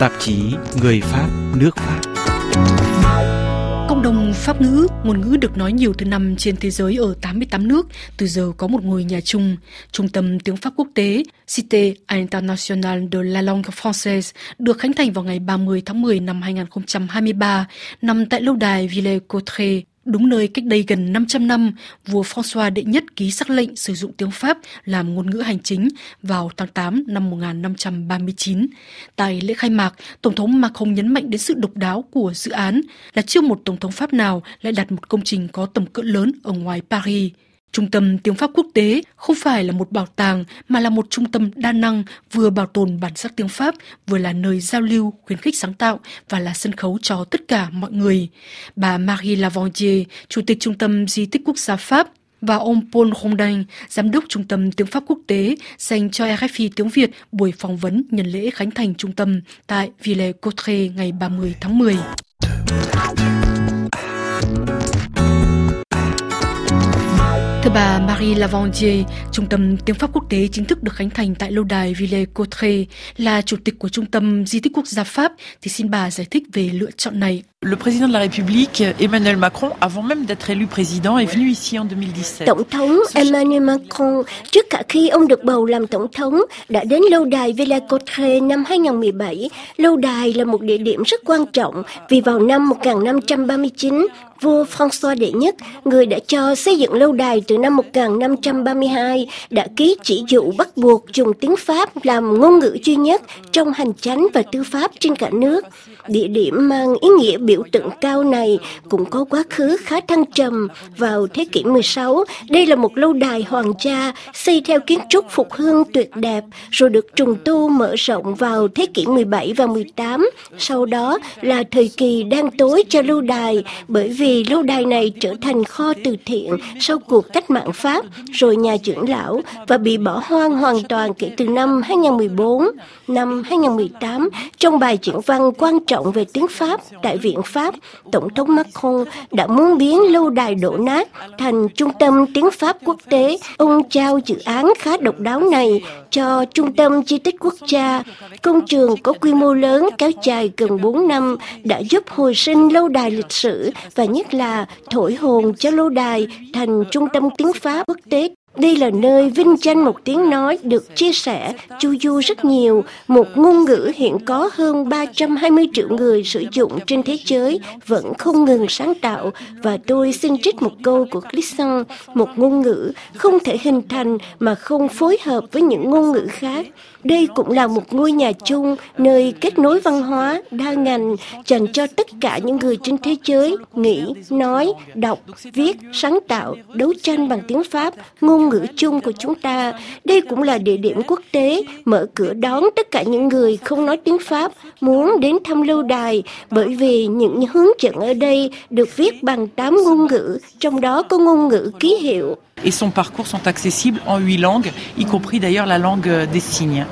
tạp chí Người Pháp, nước Pháp. Cộng đồng Pháp ngữ, ngôn ngữ được nói nhiều thứ năm trên thế giới ở 88 nước, từ giờ có một ngôi nhà chung. Trung tâm tiếng Pháp quốc tế Cité Internationale de la Langue Française được khánh thành vào ngày 30 tháng 10 năm 2023, nằm tại lâu đài Villers-Cotterêts, Đúng nơi cách đây gần 500 năm, vua François đệ nhất ký sắc lệnh sử dụng tiếng Pháp làm ngôn ngữ hành chính vào tháng 8 năm 1539. Tại lễ khai mạc, Tổng thống Macron nhấn mạnh đến sự độc đáo của dự án là chưa một Tổng thống Pháp nào lại đặt một công trình có tầm cỡ lớn ở ngoài Paris. Trung tâm tiếng Pháp quốc tế không phải là một bảo tàng mà là một trung tâm đa năng vừa bảo tồn bản sắc tiếng Pháp, vừa là nơi giao lưu, khuyến khích sáng tạo và là sân khấu cho tất cả mọi người. Bà Marie Lavandier, Chủ tịch Trung tâm Di tích Quốc gia Pháp, và ông Paul Rondin, Giám đốc Trung tâm Tiếng Pháp Quốc tế, dành cho RFI Tiếng Việt buổi phỏng vấn nhân lễ khánh thành trung tâm tại Ville Cotre ngày 30 tháng 10. Thưa bà Marie Lavandier, Trung tâm Tiếng Pháp Quốc tế chính thức được khánh thành tại lâu đài Villers-Cotterêts, là chủ tịch của Trung tâm Di tích Quốc gia Pháp, thì xin bà giải thích về lựa chọn này. Le président de la République, Emmanuel Macron, avant même d'être élu président, est venu ici en 2017. Tổng thống Emmanuel Macron, trước cả khi ông được bầu làm tổng thống, đã đến lâu đài Villers-Cotterêts năm 2017. Lâu đài là một địa điểm rất quan trọng vì vào năm 1539, vua François đệ nhất, người đã cho xây dựng lâu đài từ năm 1532, đã ký chỉ dụ bắt buộc dùng tiếng Pháp làm ngôn ngữ duy nhất trong hành chánh và tư pháp trên cả nước. Địa điểm mang ý nghĩa biểu tượng cao này cũng có quá khứ khá thăng trầm. Vào thế kỷ 16, đây là một lâu đài hoàng gia xây theo kiến trúc phục hương tuyệt đẹp, rồi được trùng tu mở rộng vào thế kỷ 17 và 18. Sau đó là thời kỳ đang tối cho lâu đài, bởi vì lâu đài này trở thành kho từ thiện sau cuộc cách mạng Pháp, rồi nhà trưởng lão và bị bỏ hoang hoàn toàn kể từ năm 2014. Năm 2018, trong bài diễn văn quan trọng về tiếng Pháp tại Viện Pháp, Tổng thống Macron đã muốn biến lâu đài đổ nát thành trung tâm tiếng Pháp quốc tế. Ông trao dự án khá độc đáo này cho Trung tâm Di tích Quốc gia. Công trường có quy mô lớn kéo dài gần 4 năm đã giúp hồi sinh lâu đài lịch sử và nhất là thổi hồn cho lâu đài thành trung tâm tiếng Pháp quốc tế đây là nơi vinh danh một tiếng nói được chia sẻ, chu du rất nhiều. Một ngôn ngữ hiện có hơn 320 triệu người sử dụng trên thế giới vẫn không ngừng sáng tạo. Và tôi xin trích một câu của Clisson, một ngôn ngữ không thể hình thành mà không phối hợp với những ngôn ngữ khác. Đây cũng là một ngôi nhà chung, nơi kết nối văn hóa, đa ngành, dành cho tất cả những người trên thế giới nghĩ, nói, đọc, viết, sáng tạo, đấu tranh bằng tiếng Pháp, ngôn ngữ chung của chúng ta. Đây cũng là địa điểm quốc tế, mở cửa đón tất cả những người không nói tiếng Pháp muốn đến thăm lâu đài, bởi vì những hướng dẫn ở đây được viết bằng 8 ngôn ngữ, trong đó có ngôn ngữ ký hiệu et son parcours sont accessibles en huit langues, y compris d'ailleurs la langue euh, des signes.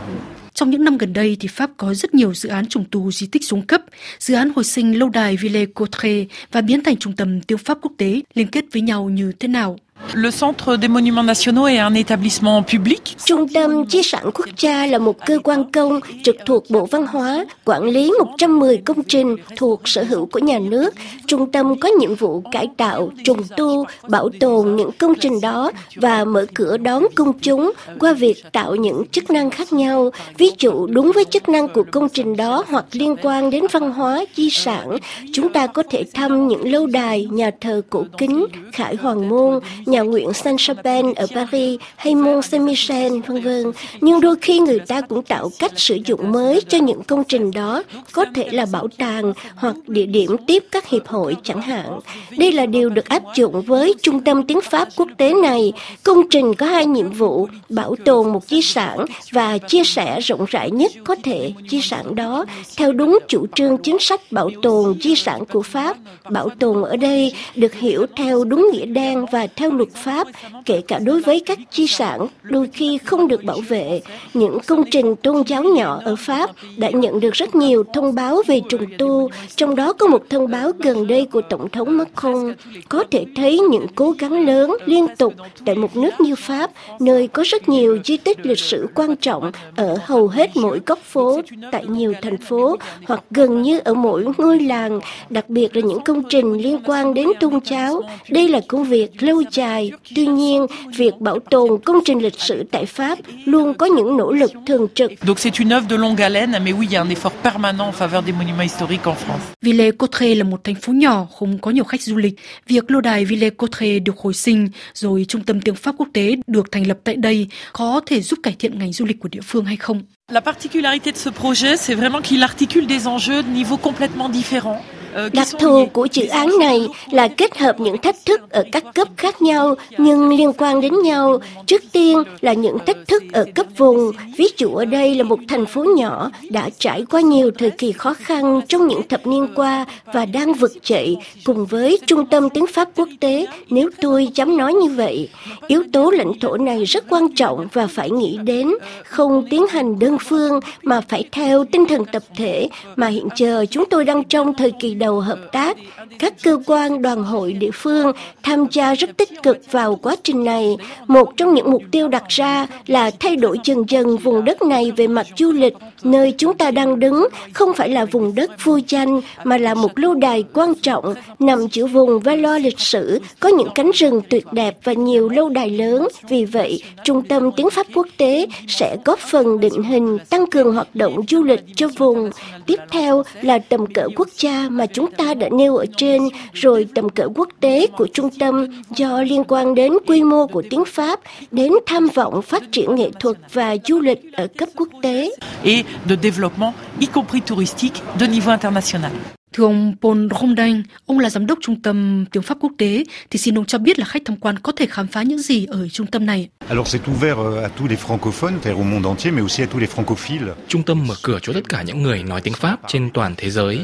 Trong những năm gần đây thì Pháp có rất nhiều dự án trùng tu di tích xuống cấp, dự án hồi sinh lâu đài Villers-Cotterêts và biến thành trung tâm tiếng Pháp quốc tế liên kết với nhau như thế nào. Le Centre des Monuments Nationaux est un établissement public. Trung tâm Di sản quốc gia là một cơ quan công trực thuộc Bộ Văn hóa, quản lý 110 công trình thuộc sở hữu của nhà nước. Trung tâm có nhiệm vụ cải tạo, trùng tu, bảo tồn những công trình đó và mở cửa đón công chúng qua việc tạo những chức năng khác nhau. Ví dụ đúng với chức năng của công trình đó hoặc liên quan đến văn hóa, di sản, chúng ta có thể thăm những lâu đài, nhà thờ cổ kính, khải hoàng môn, nhà nguyện Saint-Chapelle ở Paris hay Mont Saint-Michel, vân vân. Nhưng đôi khi người ta cũng tạo cách sử dụng mới cho những công trình đó, có thể là bảo tàng hoặc địa điểm tiếp các hiệp hội chẳng hạn. Đây là điều được áp dụng với Trung tâm Tiếng Pháp quốc tế này. Công trình có hai nhiệm vụ, bảo tồn một di sản và chia sẻ rộng rãi nhất có thể di sản đó theo đúng chủ trương chính sách bảo tồn di sản của Pháp. Bảo tồn ở đây được hiểu theo đúng nghĩa đen và theo luật pháp, kể cả đối với các di sản đôi khi không được bảo vệ. Những công trình tôn giáo nhỏ ở Pháp đã nhận được rất nhiều thông báo về trùng tu, trong đó có một thông báo gần đây của Tổng thống Macron. Có thể thấy những cố gắng lớn liên tục tại một nước như Pháp, nơi có rất nhiều di tích lịch sử quan trọng ở hầu hết mỗi góc phố, tại nhiều thành phố hoặc gần như ở mỗi ngôi làng, đặc biệt là những công trình liên quan đến tôn giáo. Đây là công việc lâu dài. Tuy nhiên, việc bảo tồn công trình lịch sử tại Pháp luôn có những nỗ lực thường trực. Donc c'est une œuvre de longue haleine, mais oui, il y a un effort permanent en faveur des monuments historiques en France. Villers-Cotterêts là một thành phố nhỏ, không có nhiều khách du lịch. Việc lâu đài Villers-Cotterêts được hồi sinh, rồi trung tâm tiếng Pháp quốc tế được thành lập tại đây, có thể giúp cải thiện ngành du lịch của địa phương hay không? La particularité de ce projet, c'est vraiment qu'il articule des enjeux de niveaux complètement différents. Euh, Đặc thù của dự án này là kết hợp những thách thức ở các cấp khác nhau nhưng liên quan đến nhau. Trước tiên là những thách thức ở cấp vùng. Ví dụ ở đây là một thành phố nhỏ đã trải qua nhiều thời kỳ khó khăn trong những thập niên qua và đang vực dậy cùng với Trung tâm Tiếng Pháp Quốc tế, nếu tôi dám nói như vậy. Yếu tố lãnh thổ này rất quan trọng và phải nghĩ đến, không tiến hành đơn phương mà phải theo tinh thần tập thể mà hiện giờ chúng tôi đang trong thời kỳ đầu hợp tác. Các cơ quan đoàn hội địa phương tham gia rất tích cực vào quá trình này. Một trong những mục tiêu đặt ra là thay đổi dần dần vùng đất này về mặt du lịch. Nơi chúng ta đang đứng không phải là vùng đất vô danh mà là một lâu đài quan trọng nằm giữa vùng Valo lịch sử, có những cánh rừng tuyệt đẹp và nhiều lâu đài lớn. Vì vậy, Trung tâm Tiếng Pháp Quốc tế sẽ góp phần định hình, tăng cường hoạt động du lịch cho vùng. Tiếp theo là tầm cỡ quốc gia mà chúng ta đã nêu ở trên, rồi tầm cỡ quốc tế của trung tâm do liên quan đến quy mô của tiếng Pháp, đến tham vọng phát triển nghệ thuật và du lịch ở cấp quốc tế. Et de développement, y compris touristique, de niveau international. Thưa ông Paul Rondin, ông là giám đốc trung tâm tiếng Pháp quốc tế, thì xin ông cho biết là khách tham quan có thể khám phá những gì ở trung tâm này? Alors c'est ouvert euh, à tous les francophones, c'est-à-dire au monde entier, mais aussi à tous les francophiles. Trung tâm mở cửa cho tất cả những người nói tiếng Pháp trên toàn thế giới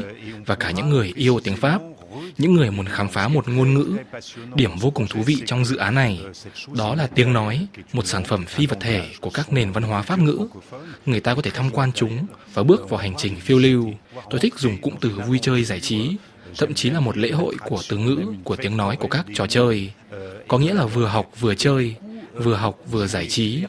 và cả những người yêu tiếng Pháp những người muốn khám phá một ngôn ngữ. Điểm vô cùng thú vị trong dự án này đó là tiếng nói, một sản phẩm phi vật thể của các nền văn hóa Pháp ngữ. Người ta có thể tham quan chúng và bước vào hành trình phiêu lưu. Tôi thích dùng cụm từ vui chơi giải trí, thậm chí là một lễ hội của từ ngữ, của tiếng nói của các trò chơi. Có nghĩa là vừa học vừa chơi, vừa học vừa giải trí,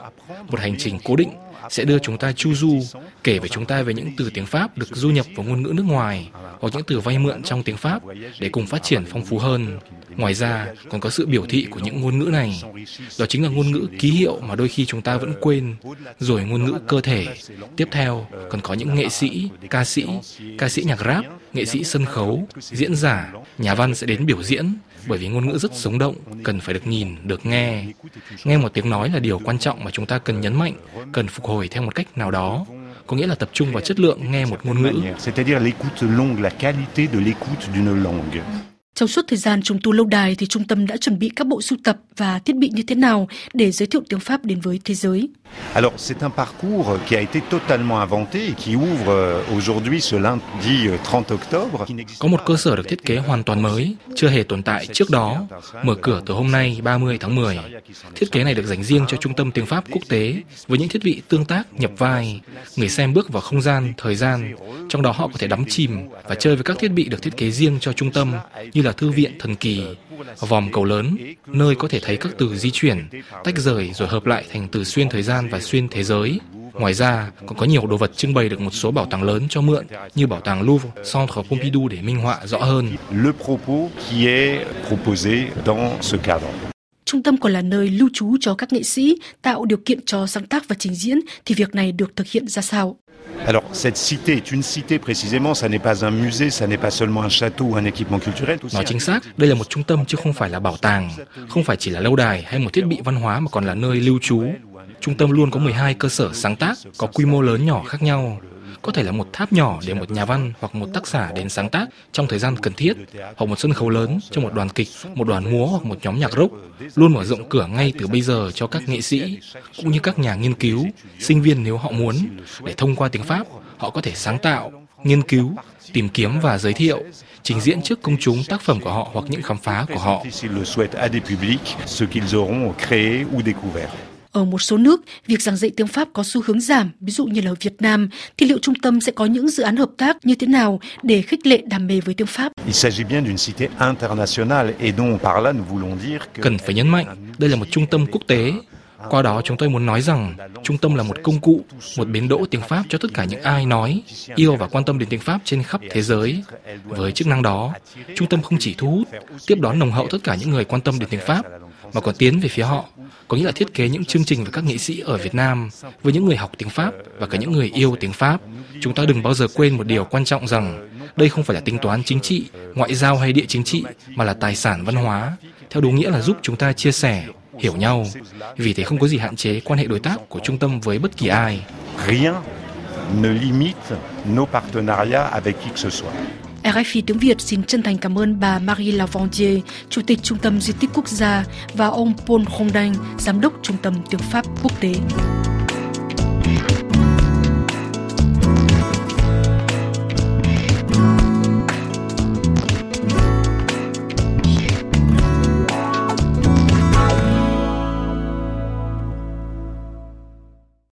một hành trình cố định sẽ đưa chúng ta chu du, kể với chúng ta về những từ tiếng Pháp được du nhập vào ngôn ngữ nước ngoài hoặc những từ vay mượn trong tiếng Pháp để cùng phát triển phong phú hơn. Ngoài ra, còn có sự biểu thị của những ngôn ngữ này. Đó chính là ngôn ngữ ký hiệu mà đôi khi chúng ta vẫn quên, rồi ngôn ngữ cơ thể. Tiếp theo, còn có những nghệ sĩ, ca sĩ, ca sĩ nhạc rap, nghệ sĩ sân khấu, diễn giả, nhà văn sẽ đến biểu diễn bởi vì ngôn ngữ rất sống động, cần phải được nhìn, được nghe. Nghe một tiếng nói là điều quan trọng mà chúng ta cần nhấn mạnh, cần phục hồi theo một cách nào đó có nghĩa là tập trung vào chất lượng nghe một ngôn ngữ. Trong suốt thời gian trùng tu lâu đài thì trung tâm đã chuẩn bị các bộ sưu tập và thiết bị như thế nào để giới thiệu tiếng Pháp đến với thế giới? Alors, c'est un parcours qui a été totalement inventé et qui ouvre euh, aujourd'hui ce lundi 30 euh, octobre. Có một cơ sở được thiết kế hoàn toàn mới, chưa hề tồn tại trước đó, mở cửa từ hôm nay 30 tháng 10. Thiết kế này được dành riêng cho Trung tâm Tiếng Pháp Quốc tế với những thiết bị tương tác nhập vai. Người xem bước vào không gian, thời gian, trong đó họ có thể đắm chìm và chơi với các thiết bị được thiết kế riêng cho trung tâm như là thư viện thần kỳ, vòm cầu lớn, nơi có thể thấy các từ di chuyển, tách rời rồi hợp lại thành từ xuyên thời gian và xuyên thế giới. Ngoài ra, còn có nhiều đồ vật trưng bày được một số bảo tàng lớn cho mượn như bảo tàng Louvre, Centre Pompidou để minh họa rõ hơn. Le propos qui est proposé dans ce cadre. Trung tâm còn là nơi lưu trú cho các nghệ sĩ, tạo điều kiện cho sáng tác và trình diễn thì việc này được thực hiện ra sao? Alors, cette cité est une cité précisément, ça n'est pas un musée, ça n'est pas seulement un château ou un équipement culturel. Nói chính xác, đây là một trung tâm chứ không phải là bảo tàng, không phải chỉ là lâu đài hay một thiết bị văn hóa mà còn là nơi lưu trú. Trung tâm luôn có 12 cơ sở sáng tác, có quy mô lớn nhỏ khác nhau có thể là một tháp nhỏ để một nhà văn hoặc một tác giả đến sáng tác trong thời gian cần thiết, hoặc một sân khấu lớn cho một đoàn kịch, một đoàn múa hoặc một nhóm nhạc rock, luôn mở rộng cửa ngay từ bây giờ cho các nghệ sĩ, cũng như các nhà nghiên cứu, sinh viên nếu họ muốn, để thông qua tiếng Pháp, họ có thể sáng tạo, nghiên cứu, tìm kiếm và giới thiệu, trình diễn trước công chúng tác phẩm của họ hoặc những khám phá của họ. Ở một số nước, việc giảng dạy tiếng Pháp có xu hướng giảm, ví dụ như là ở Việt Nam, thì liệu trung tâm sẽ có những dự án hợp tác như thế nào để khích lệ đam mê với tiếng Pháp? Cần phải nhấn mạnh, đây là một trung tâm quốc tế. Qua đó chúng tôi muốn nói rằng trung tâm là một công cụ, một bến đỗ tiếng Pháp cho tất cả những ai nói, yêu và quan tâm đến tiếng Pháp trên khắp thế giới. Với chức năng đó, trung tâm không chỉ thu hút, tiếp đón nồng hậu tất cả những người quan tâm đến tiếng Pháp, mà còn tiến về phía họ, có nghĩa là thiết kế những chương trình với các nghệ sĩ ở Việt Nam, với những người học tiếng Pháp và cả những người yêu tiếng Pháp. Chúng ta đừng bao giờ quên một điều quan trọng rằng đây không phải là tính toán chính trị, ngoại giao hay địa chính trị, mà là tài sản văn hóa, theo đúng nghĩa là giúp chúng ta chia sẻ, hiểu nhau. Vì thế không có gì hạn chế quan hệ đối tác của trung tâm với bất kỳ ai. Rien ne limite nos partenariats avec qui que ce soit. RFI tiếng Việt xin chân thành cảm ơn bà Marie Lavandier, Chủ tịch Trung tâm Di tích Quốc gia và ông Paul Rondin, Giám đốc Trung tâm Tiếng Pháp Quốc tế.